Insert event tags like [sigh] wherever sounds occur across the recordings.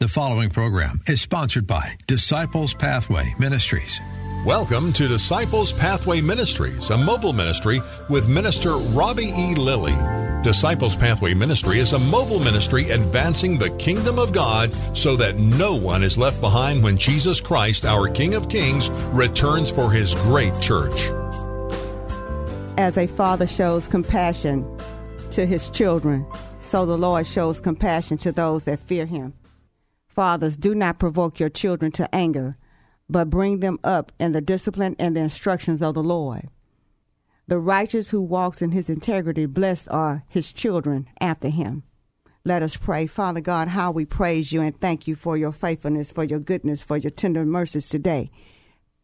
The following program is sponsored by Disciples Pathway Ministries. Welcome to Disciples Pathway Ministries, a mobile ministry with Minister Robbie E. Lilly. Disciples Pathway Ministry is a mobile ministry advancing the kingdom of God so that no one is left behind when Jesus Christ, our King of Kings, returns for his great church. As a father shows compassion to his children, so the Lord shows compassion to those that fear him. Fathers, do not provoke your children to anger, but bring them up in the discipline and the instructions of the Lord. The righteous who walks in his integrity, blessed are his children after him. Let us pray. Father God, how we praise you and thank you for your faithfulness, for your goodness, for your tender mercies today.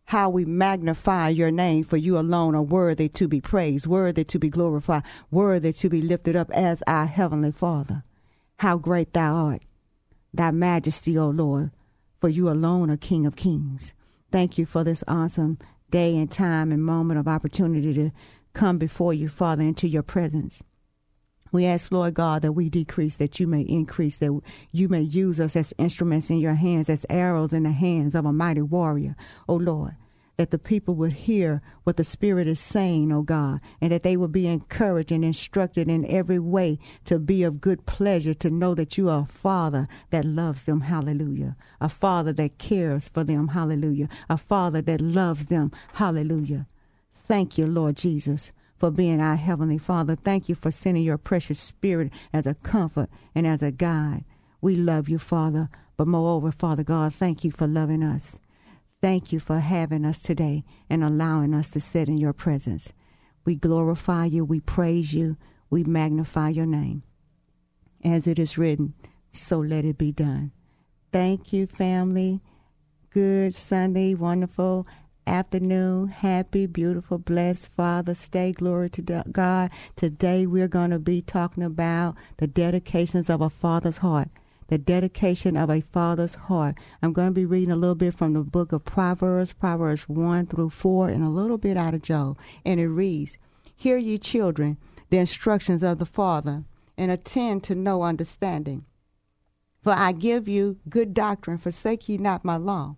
How we magnify your name, for you alone are worthy to be praised, worthy to be glorified, worthy to be lifted up as our Heavenly Father. How great thou art thy majesty, O Lord, for you alone are King of kings. Thank you for this awesome day and time and moment of opportunity to come before you, Father, into your presence. We ask, Lord God, that we decrease, that you may increase, that you may use us as instruments in your hands, as arrows in the hands of a mighty warrior, O Lord that the people would hear what the Spirit is saying, O God, and that they would be encouraged and instructed in every way to be of good pleasure, to know that you are a Father that loves them, hallelujah. A Father that cares for them, hallelujah. A Father that loves them, hallelujah. Thank you, Lord Jesus, for being our Heavenly Father. Thank you for sending your precious Spirit as a comfort and as a guide. We love you, Father, but moreover, Father God, thank you for loving us. Thank you for having us today and allowing us to sit in your presence. We glorify you, we praise you, we magnify your name. As it is written, so let it be done. Thank you, family. Good Sunday, wonderful afternoon. Happy, beautiful, blessed Father's Day. Glory to God. Today we're going to be talking about the dedications of a father's heart the dedication of a father's heart. I'm going to be reading a little bit from the book of Proverbs, Proverbs 1 through 4, and a little bit out of Job. And it reads Hear ye children, the instructions of the Father, and attend to know understanding. For I give you good doctrine, forsake ye not my law.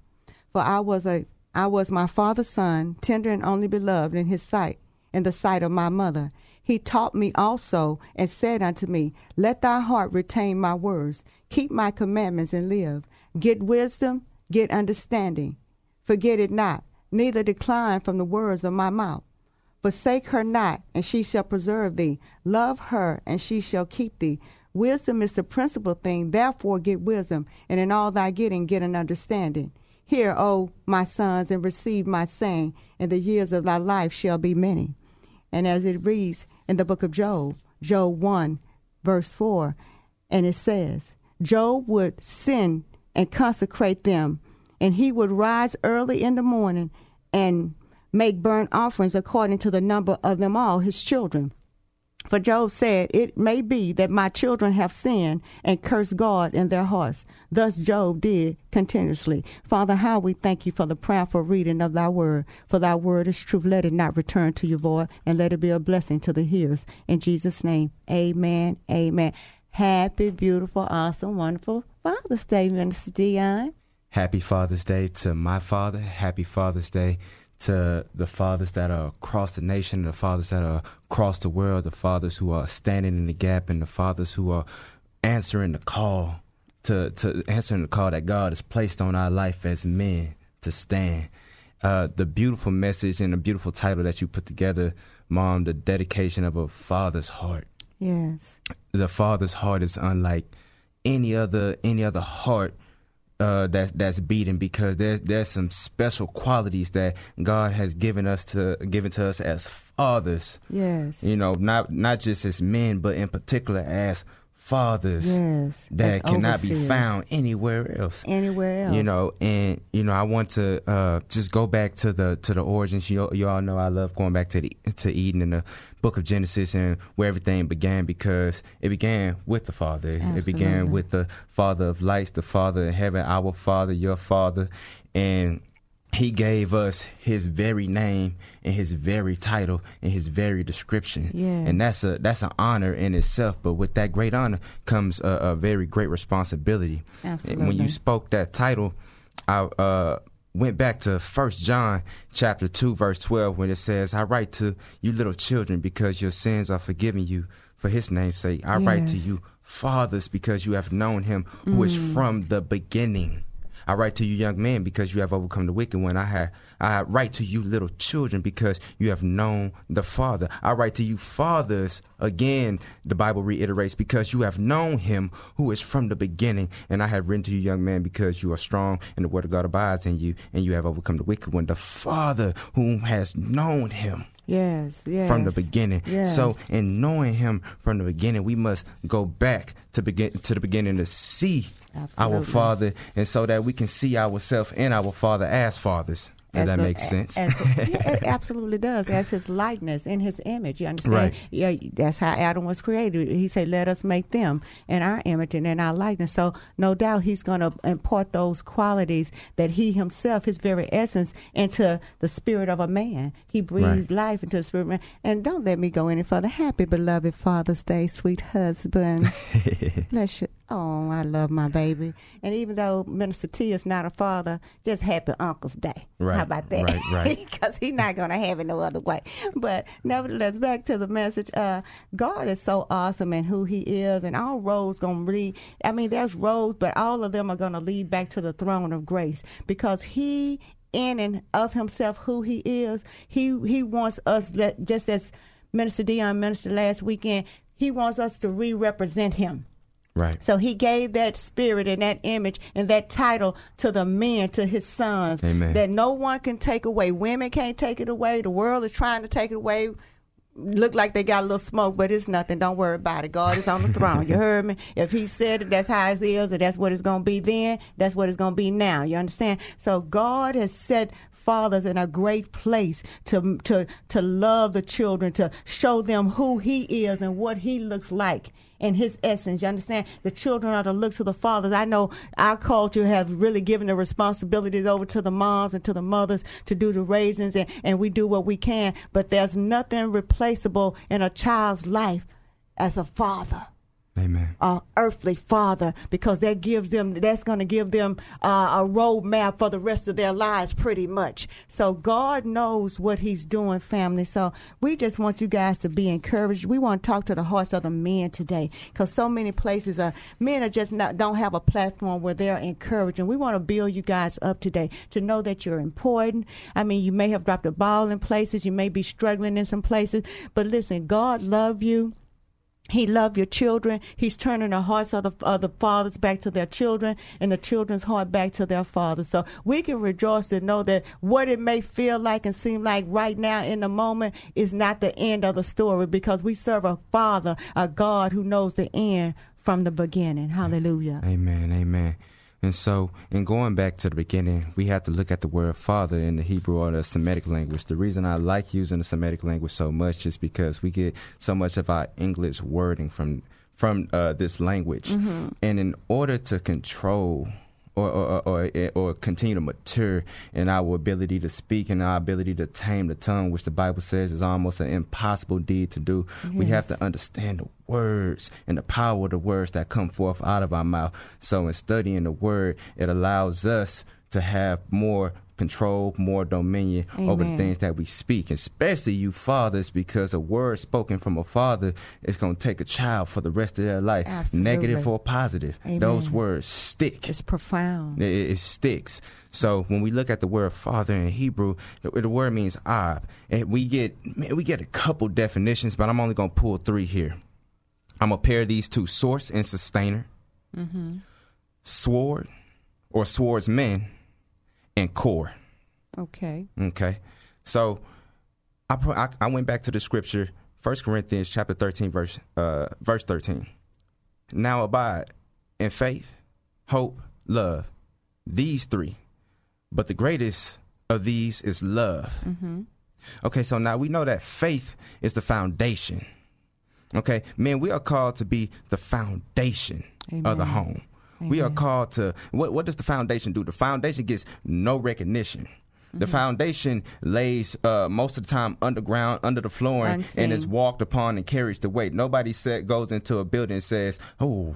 For I was a I was my father's son, tender and only beloved in his sight, in the sight of my mother. He taught me also, and said unto me, Let thy heart retain my words, keep my commandments, and live. Get wisdom, get understanding. Forget it not, neither decline from the words of my mouth. Forsake her not, and she shall preserve thee. Love her, and she shall keep thee. Wisdom is the principal thing, therefore get wisdom, and in all thy getting get an understanding. Hear, O my sons, and receive my saying, and the years of thy life shall be many. And as it reads, in the book of Job, Job 1, verse 4. And it says, Job would sin and consecrate them, and he would rise early in the morning and make burnt offerings according to the number of them all, his children. For Job said, It may be that my children have sinned and cursed God in their hearts. Thus Job did continuously. Father, how we thank you for the prayerful reading of thy word. For thy word is truth. Let it not return to your void, and let it be a blessing to the hearers. In Jesus' name, amen, amen. Happy, beautiful, awesome, wonderful Father's Day, Minister Dion. Happy Father's Day to my father. Happy Father's Day to the fathers that are across the nation, the fathers that are across the world, the fathers who are standing in the gap, and the fathers who are answering the call to to answering the call that God has placed on our life as men to stand. Uh, the beautiful message and the beautiful title that you put together, Mom, the dedication of a father's heart. Yes. The father's heart is unlike any other any other heart uh, that's that's beaten because there's there's some special qualities that God has given us to given to us as fathers. Yes. You know, not not just as men, but in particular as fathers Yes, that cannot be found anywhere else. Anywhere else. You know, and you know, I want to uh, just go back to the to the origins. You, you all know I love going back to the to Eden and the Book of Genesis and where everything began because it began with the Father. It began with the Father of lights, the Father in heaven, our Father, your Father, and he gave us his very name and his very title and his very description. Yes. And that's a that's an honor in itself. But with that great honor comes a, a very great responsibility. And when you spoke that title, I uh, went back to First John chapter two verse twelve when it says, "I write to you little children because your sins are forgiven you for His name's sake. I write to you fathers because you have known Him who is Mm. from the beginning." I write to you young man, because you have overcome the wicked one. I have I write to you little children because you have known the Father. I write to you fathers again, the Bible reiterates, because you have known him who is from the beginning. And I have written to you young man, because you are strong and the word of God abides in you and you have overcome the wicked one. The Father whom has known him Yes, yes. from the beginning. Yes. So, in knowing Him from the beginning, we must go back to begin to the beginning to see our Father, and so that we can see ourselves and our Father as fathers. As that makes sense. as- yeah, it [laughs] absolutely does. As his likeness, in his image. You understand? Right. Yeah, that's how Adam was created. He said, "Let us make them in our image and in our likeness." So, no doubt, he's going to impart those qualities that he himself, his very essence, into the spirit of a man. He breathed life into the spirit of man. And don't let me go any further. Happy beloved Father's Day, sweet husband. [laughs] Bless you. Oh, I love my baby. And even though Minister T is not a father, just happy Uncle's Day. Right, How about that? right, right. [laughs] Because he's not going to have it no other way. But nevertheless, back to the message. Uh, God is so awesome and who He is, and all roads going to lead. I mean, there's roads, but all of them are going to lead back to the throne of grace because He, in and of Himself, who He is, He He wants us that just as Minister Dion ministered last weekend. He wants us to re-represent Him. Right. So he gave that spirit and that image and that title to the men, to his sons, Amen. that no one can take away. Women can't take it away. The world is trying to take it away. Look like they got a little smoke, but it's nothing. Don't worry about it. God is on the throne. You [laughs] heard me? If He said it, that's how it is, and that's what it's going to be then. That's what it's going to be now. You understand? So God has set fathers in a great place to to to love the children, to show them who He is and what He looks like in his essence. You understand? The children are to look to the fathers. I know our culture has really given the responsibilities over to the moms and to the mothers to do the raisins, and, and we do what we can. But there's nothing replaceable in a child's life as a father Amen. uh, earthly father because that gives them that's going to give them uh, a roadmap for the rest of their lives pretty much. So god knows what he's doing family. So we just want you guys to be encouraged. We want to talk to the hearts of the men today because so many places uh, men are just not don't have a platform where they're encouraged and we want to build you guys up today to know that you're important. I mean you may have dropped a ball in places you may be struggling in some places but listen god love you he loved your children. He's turning the hearts of the, of the fathers back to their children and the children's heart back to their fathers. So we can rejoice and know that what it may feel like and seem like right now in the moment is not the end of the story because we serve a father, a God who knows the end from the beginning. Hallelujah. Amen. Amen. And so, in going back to the beginning, we have to look at the word father in the Hebrew or the Semitic language. The reason I like using the Semitic language so much is because we get so much of our English wording from from uh, this language, and in order to control or or, or or eh, or continue to mature in our ability to speak and our ability to tame the tongue, which the Bible says is almost an impossible deed to do. We have to understand the words and the power of the words that come forth out of our mouth. So in studying the word, it allows us to have more control, more dominion over the things that we speak, especially you fathers, because a word spoken from a father is going to take a child for the rest of their life, Absolutely. negative or positive. Those words stick. It's profound. It, it sticks. So when we look at the word father in Hebrew, the, the word means ab, and we get man, we get a couple definitions, but I'm only gonna pull three here. I'm gonna pair these two: source and sustainer, mm-hmm. sword or swordsman, and core. Okay. Okay, so I, I I went back to the scripture, First Corinthians chapter thirteen, verse uh, verse thirteen. now abide in faith, hope, love. These three. But the greatest of these is love. Mm-hmm. Okay, so now we know that faith is the foundation. Okay, man, we are called to be the foundation of the Amen. We are called to what? What does the foundation do? The foundation gets no recognition. The Mm-hmm. foundation lays uh, most of the time underground, under the flooring, and is walked upon and carries the weight. Nobody said, goes into a building and says, "Oh,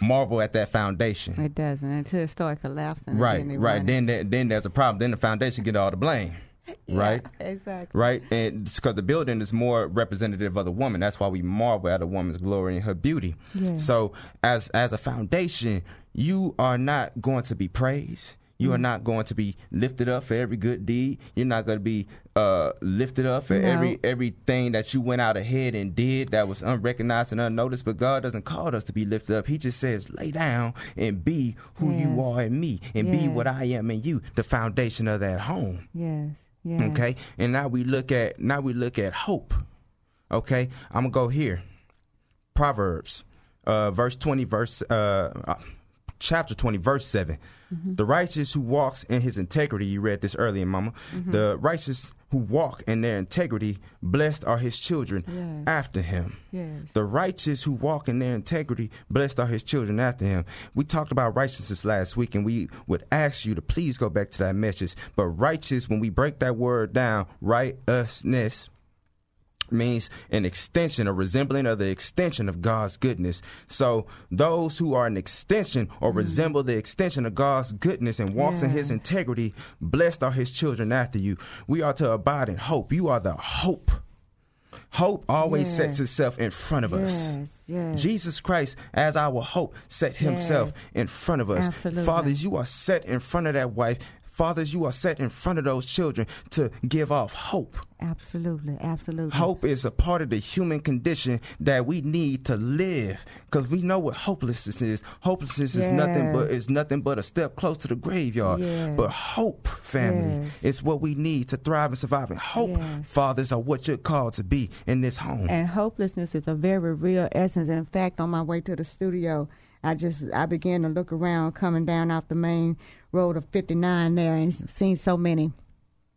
marvel at that foundation." It doesn't until it starts collapsing. Right, then right. run Then, there, then there's a problem. Then the foundation get all the blame. Yeah, Right, Exactly. right, and because the building is more representative of the woman. That's why we marvel at a woman's glory and her beauty. Yeah. So, as as a foundation, you are not going to be praised. You Mm. are not going to be lifted up for every good deed. You're not going to be uh, lifted up for No. every everything that you went out ahead and did that was unrecognized and unnoticed. But God doesn't call us to be lifted up. He just says, lay down and be who you are in me and be what I am in you. The foundation of that home. Yes. Yes. Okay, and now we look at now we look at hope. Okay, I'm gonna go here. Proverbs, uh, verse twenty, verse uh, uh, chapter twenty, verse 7 The righteous who walks in his integrity. You read this earlier, Mama. The righteous who walk in their integrity, blessed are his children Yes. after him. Yes. The righteous who walk in their integrity, blessed are his children after him. We talked about righteousness last week, and we would ask you to please go back to that message. But righteous, when we break that word down, righteousness means an extension, a resembling of the extension of God's goodness. So those who are an extension or mm-hmm. resemble the extension of God's goodness and walks in his integrity, blessed are his children after you. We are to abide in hope. You are the hope. Hope always Yes. sets itself in front of us. Yes, yes. Jesus Christ, as our hope, set himself Yes. in front of us. Absolutely. Fathers, you are set in front of that wife. Fathers, you are set in front of those children to give off hope. Absolutely. Absolutely. Hope is a part of the human condition that we need to live because we know what hopelessness is. Hopelessness is nothing but Yes. is nothing but a step close to the graveyard. Yes. But hope, family, Yes. is what we need to thrive and survive. And hope, Yes. fathers, are what you're called to be in this home. And hopelessness is a very real essence. In fact, on my way to the studio, I just I began to look around coming down off the main road of 59 there and seen so many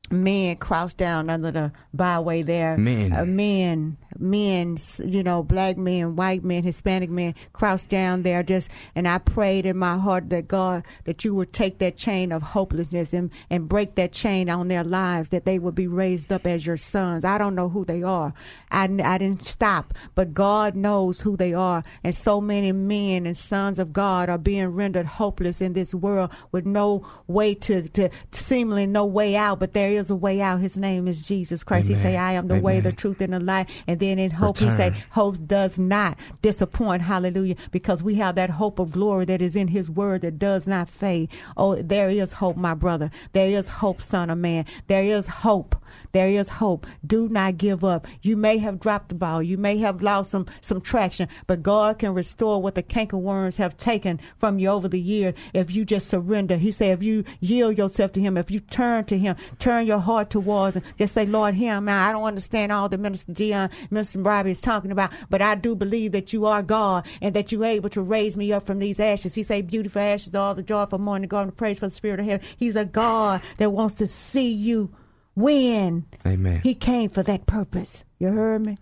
men crouched down under the byway there. Men. Uh, men, men, you know, black men, white men, Hispanic men crouched down there just, and I prayed in my heart that God, that you would take that chain of hopelessness and, and break that chain on their lives, that they would be raised up as your sons. I don't know who they are. I, I didn't stop, but God knows who they are. And so many men and sons of God are being rendered hopeless in this world with no way to, to seemingly no way out, but there is a way out. His name is Jesus Christ. He say, I am the way, the truth, and the life. And then in hope, he say, hope does not disappoint. Hallelujah. Because we have that hope of glory that is in his word that does not fade. Oh, there is hope, my brother. There is hope, son of man. There is hope. There is hope. Do not give up. You may have dropped the ball. You may have lost some, some traction, but God can restore what the cankerworms have taken from you over the years if you just surrender. He said, if you yield yourself to him, if you turn to him, turn your heart towards him, just say, Lord, here I'm at. I don't understand all that Minister Dion, Minister Robbie is talking about, but I do believe that you are God and that you're able to raise me up from these ashes. He said, beautiful ashes, all the joy for mourning, God, and praise for the spirit of heaven. He's a God that wants to see you win. Amen. He came for that purpose. You heard me?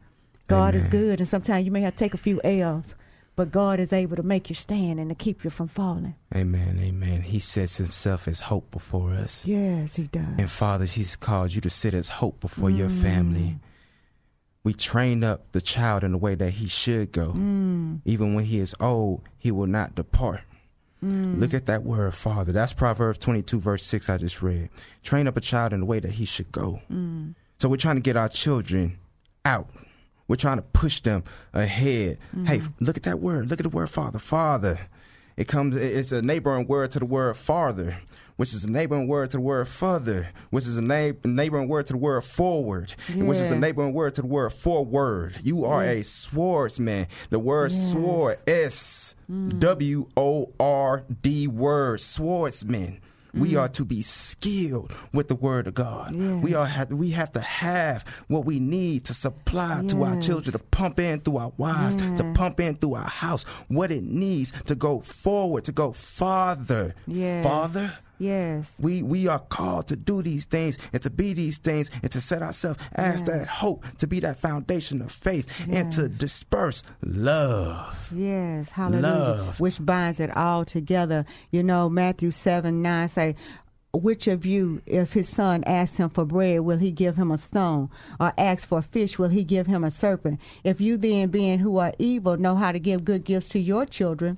God is good, and sometimes you may have to take a few L's, but God is able to make you stand and to keep you from falling. Amen. Amen. He sets himself as hope before us. Yes, He does. And fathers, he's called you to sit as hope before your Mm. family. We train up the child in the way that he should go. Mm. Even when he is old, he will not depart. Mm. Look at that word, Father. That's Proverbs 22, verse 6, I just read. Train up a child in the way that he should go. Mm. So we're trying to get our children out. We're trying to push them ahead. Hey, look at that word. Look at the word Father. Father. It comes. It's a neighboring word to the word farther, which is a neighboring word to the word further, which is a na- neighboring word to the word forward, which is a neighboring word to the word forward. You are a swordsman. The word sword, S mm. W O R D word, swordsman. We mm. are to be skilled with the word of God. We are have, we have to have what we need to supply to our children, to pump in through our wives, to pump in through our house, what it needs to go forward, to go farther. Yes. Father. Yes. We we are called to do these things and to be these things and to set ourselves as Yeah. that hope, to be that foundation of faith, and to disperse love. Yes, hallelujah. Love. Which binds it all together. You know, Matthew 7 9 say, Which of you, if his son asks him for bread, will he give him a stone? Or asks for fish, will he give him a serpent? If you then, being who are evil, know how to give good gifts to your children,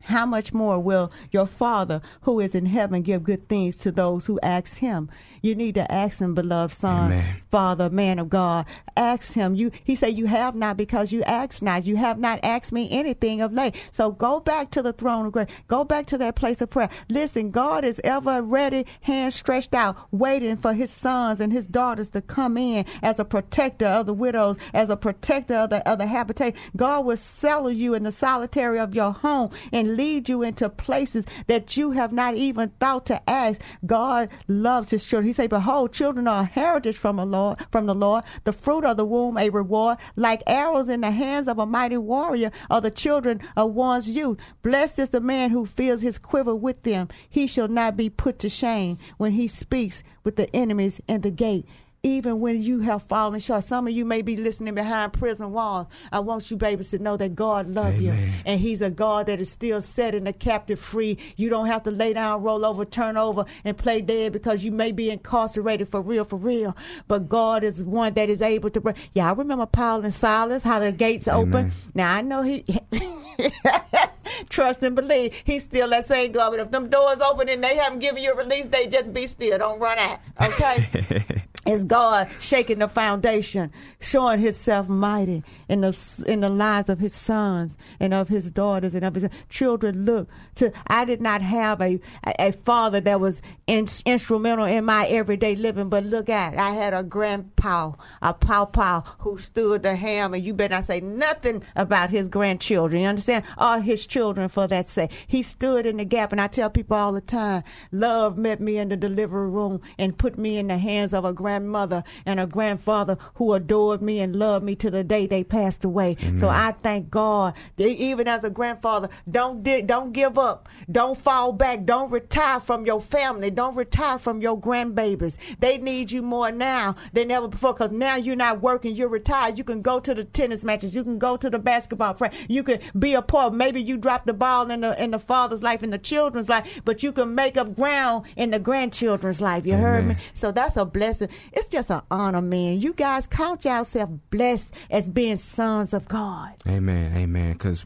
how much more will your Father who is in heaven give good things to those who ask him? You need to ask him, beloved son, Amen. Father, man of God. Ask him. You he said you have not because you ask not. You have not asked me anything of late. So go back to the throne of grace. Go back to that place of prayer. Listen, God is ever ready, hand stretched out, waiting for his sons and his daughters to come in as a protector of the widows, as a protector of the of the habitation. God will settle you in the solitary of your home and lead you into places that you have not even thought to ask. God loves his children. He said, Behold, children are a heritage from the Lord, from the Lord, the fruit of the womb a reward, like arrows in the hands of a mighty warrior are the children of one's youth. Blessed is the man who fills his quiver with them. He shall not be put to shame when he speaks with the enemies in the gate even when you have fallen short. Some of you may be listening behind prison walls. I want you babies to know that God loves you. And He's a God that is still setting the captive free. You don't have to lay down, roll over, turn over, and play dead because you may be incarcerated for real, for real. But God is one that is able to bring. Yeah, I remember Paul and Silas, how the gates open. Now I know he [laughs] trust and believe. He's still that same God. But if them doors open and they haven't given you a release, they just be still. Don't run out. Okay. [laughs] It's God shaking the foundation, showing Himself mighty in the in the lives of His sons and of His daughters and of His children. Look, to I did not have a a, father that was in, instrumental in my everyday living, but look at I had a grandpa, a pow who stood the ham, and you better not say nothing about his grandchildren. You understand? All his children, for that sake. He stood in the gap, and I tell people all the time, love met me in the delivery room and put me in the hands of a grandmother and a grandfather who adored me and loved me to the day they passed away. So I thank God. Even as a grandfather, don't di- don't give up. Don't fall back. Don't retire from your family. Don't retire from your grandbabies. They need you more now than ever before because now you're not working. You're retired. You can go to the tennis matches. You can go to the basketball practice. You can be a part. Maybe you drop the ball in the in the father's life, in the children's life, but you can make up ground in the grandchildren's life. You heard me? So that's a blessing. It's just an honor, man. You guys count yourself blessed as being sons of God. Amen, amen. Because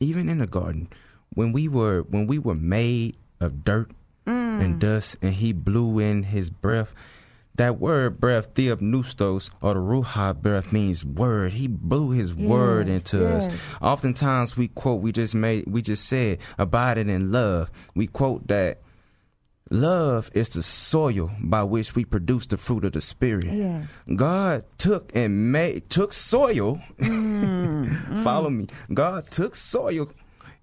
even in the garden, when we were when we were made of dirt Mm. and dust, and He blew in His breath. That word breath, theopneustos, or the ruha breath means word. He blew His word Yes, into us. Oftentimes we quote, we just made, we just said, abiding in love. We quote that love is the soil by which we produce the fruit of the spirit. Yes. God took and made took soil. Mm, [laughs] mm. Follow me. God took soil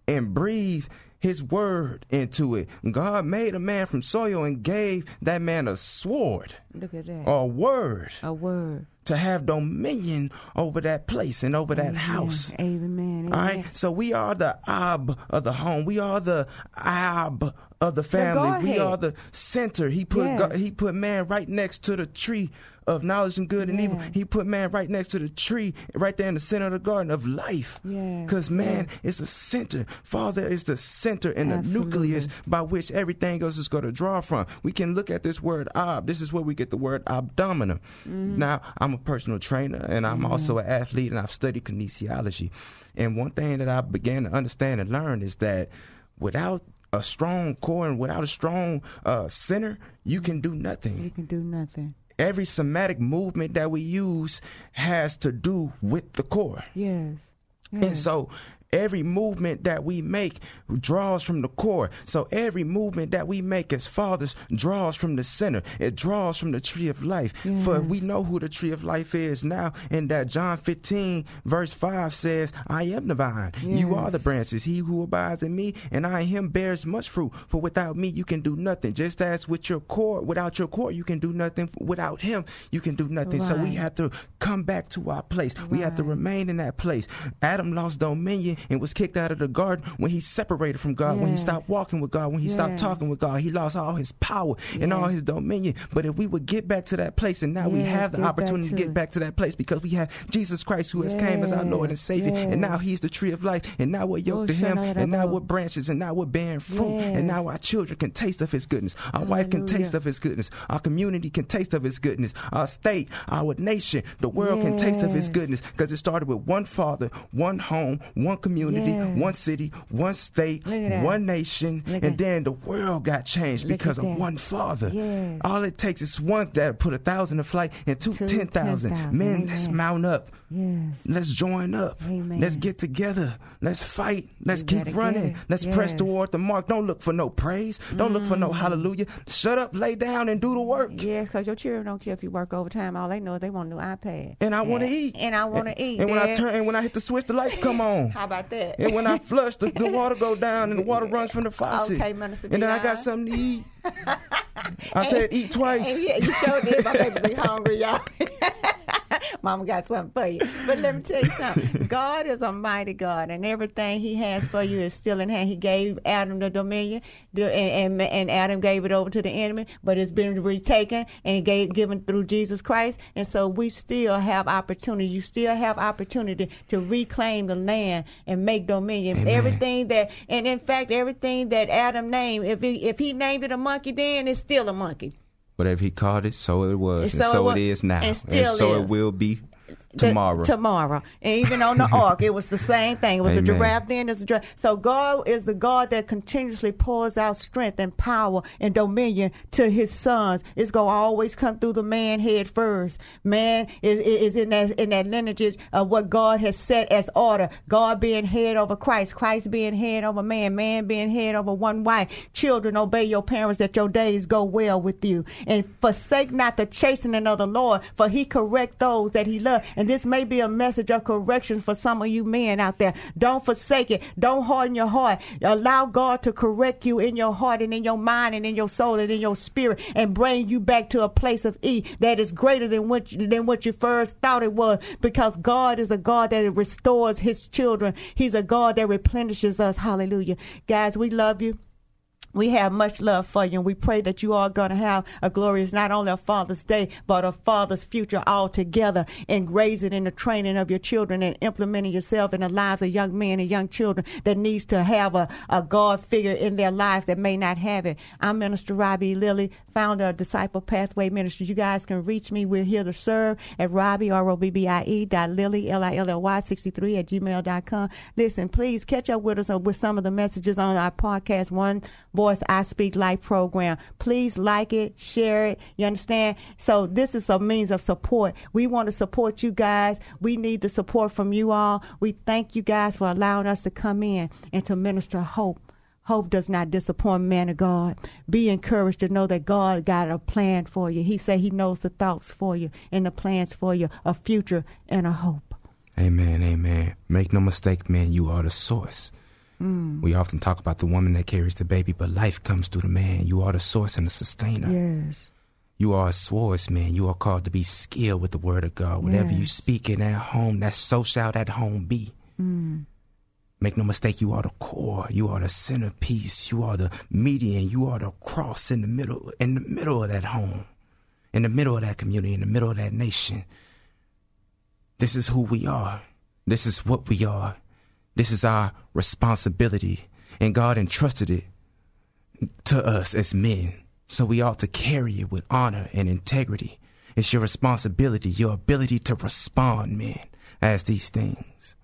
and breathed his word into it. God made a man from soil and gave that man a sword Look at that. or a word a word. to have dominion over that place and over that Amen. house. Amen. Amen. All right, so we are the ab of the home. We are the ab of the family. we are the center. He put Yes. God, he put man right next to the tree of knowledge and good and evil. He put man right next to the tree, right there in the center of the garden of life. Yes, Because man is the center. Father is the center and the nucleus by which everything else is going to draw from. We can look at this word ab. This is where we get the word abdominal. Mm-hmm. Now, I'm a personal trainer and I'm also an athlete and I've studied kinesiology. And one thing that I began to understand and learn is that without a strong core and without a strong uh, center, you can do nothing You can do nothing. every somatic movement that we use has to do with the core. Yes. And so every movement that we make draws from the core. So every movement that we make as fathers draws from the center. It draws from the tree of life. Yes. For we know who the tree of life is now, and that John 15 verse 5 says, I am the vine. You are the branches. He who abides in me and I in him bears much fruit. For without me you can do nothing. Just as with your core, without your core you can do nothing. Without him you can do nothing. So we have to come back to our place. We have to remain in that place. Adam lost dominion and was kicked out of the garden when he separated from God, when he stopped walking with God, when he stopped talking with God. He lost all his power and all his dominion. But if we would get back to that place, and now we have the opportunity to to get back to that place because we have Jesus Christ who has came as our Lord and Yes, Savior, and now. He's the tree of life, and now we're yoked Oh, to Him, and now we're branches, and now we're bearing fruit, and now our children can taste of His goodness, our wife can taste of His goodness, our community can taste of His goodness, our state, our nation, the world can taste of His goodness because it started with one Father, one home, one community, Yes. one city, one state, Look at that. one nation, Look and then the world got changed Look because of that. one Father. All it takes is one that put a thousand to flight and two, Two ten thousand. 10,000. Men, let's mount up. Yes. Let's join up. Amen. Let's get together. Let's fight. Let's You keep running. Let's press Yes. Mm. toward the mark. Don't look for no praise. Don't look for no hallelujah. Shut up, lay down, and do the work. Yes, because your children don't care if you work overtime. All they know is they want a new iPad. And I want to eat. And I want to eat. And when I turn, and when I hit the switch, the lights come [laughs] on. How about that? And when I flush, the, the water go down and the water runs from the [laughs] faucet. Okay, Minister And then I got something to eat. [laughs] I said eat twice. And yeah, you did. My baby be hungry, y'all. [laughs] [laughs] Mama got something for you. But let me tell you something. God is a mighty God, and everything He has for you is still in hand. He gave Adam the dominion, and, and, and Adam gave it over to the enemy, but it's been retaken and gave, given through Jesus Christ. And so we still have opportunity. You still have opportunity to reclaim the land and make dominion. Amen. Everything that, and in fact, everything that Adam named, if he, if he named it a monkey, then it's still a monkey. Whatever he called it, so it was, And and so it it is now, and and so it will be The- tomorrow. tomorrow. And even on the ark, it was the same thing. It was a giraffe then, it's a giraffe. So God is the God that continuously pours out strength and power and dominion to his sons. It's gonna always come through the man head first. Man is is in that in that lineage of what God has set as order. God being head over Christ, Christ being head over man, man being head over one wife. Children obey your parents that your days go well with you. And forsake not the chastening of the Lord, for he correct those that he loves. And this may be a message of correction for some of you men out there. Don't forsake it. Don't harden your heart. Allow God to correct you in your heart and in your mind and in your soul and in your spirit and bring you back to a place of ease that is greater than what you, than what you first thought it was because God is a God that restores his children. He's a God that replenishes us. Hallelujah. Guys, we love you. We have much love for you, and we pray that you are going to have a glorious, not only a Father's Day, but a Father's future altogether, and raising in the training of your children and implementing yourself in the lives of young men and young children that needs to have a, a God figure in their life that may not have it. I'm Minister Robbie Lilly, founder of Disciple Pathway Ministry. You guys can reach me. We're here to serve at Robbie, R-O-B-B-I-E, dot Lilly, L-I-L-L-Y, 63 at gmail.com. Listen, please catch up with us with some of the messages on our podcast, One I Speak Life program. Please like it, share it. You understand? So this is a means of support. We want to support you guys. We need the support from you all. We thank you guys for allowing us to come in and to minister hope. Hope does not disappoint man of God. Be encouraged to know that God got a plan for you. He said he knows the thoughts for you and the plans for you, a future and a hope. Amen, amen. Make no mistake, man, you are the source. Mm. We often talk about the woman that carries the baby, but life comes through the man. You are the source and the sustainer. Yes. You are a swordsman. You are called to be skilled with the word of God. Whatever you speak in that home, that so shall that home be. Mm. Make no mistake, you are the core. You are the centerpiece. You are the median. You are the cross in the middle, in the middle of that home, in the middle of that community, in the middle of that nation. This is who we are. This is what we are. This is our responsibility. And God entrusted it to us as men. So we ought to carry it with honor and integrity. It's your responsibility, your ability to respond, men, as these things.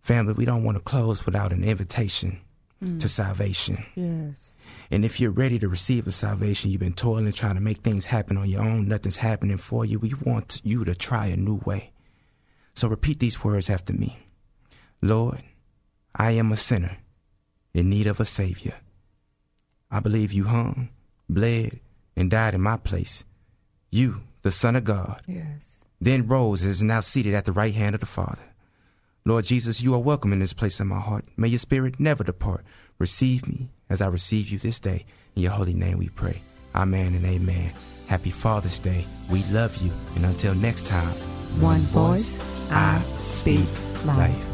Family, we don't want to close without an invitation hmm. to salvation. Yes. And if you're ready to receive a salvation, you've been toiling, trying to make things happen on your own, nothing's happening for you. We want you to try a new way. So repeat these words after me Lord, I am a sinner in need of a Savior. I believe you hung, bled, and died in my place. You, the Son of God. Yes. Then rose and is now seated at the right hand of the Father. Lord Jesus, you are welcome in this place in my heart. May your spirit never depart. Receive me as I receive you this day. In your holy name we pray. Amen and amen. Happy Father's Day. We love you. And until next time, One voice, I speak life.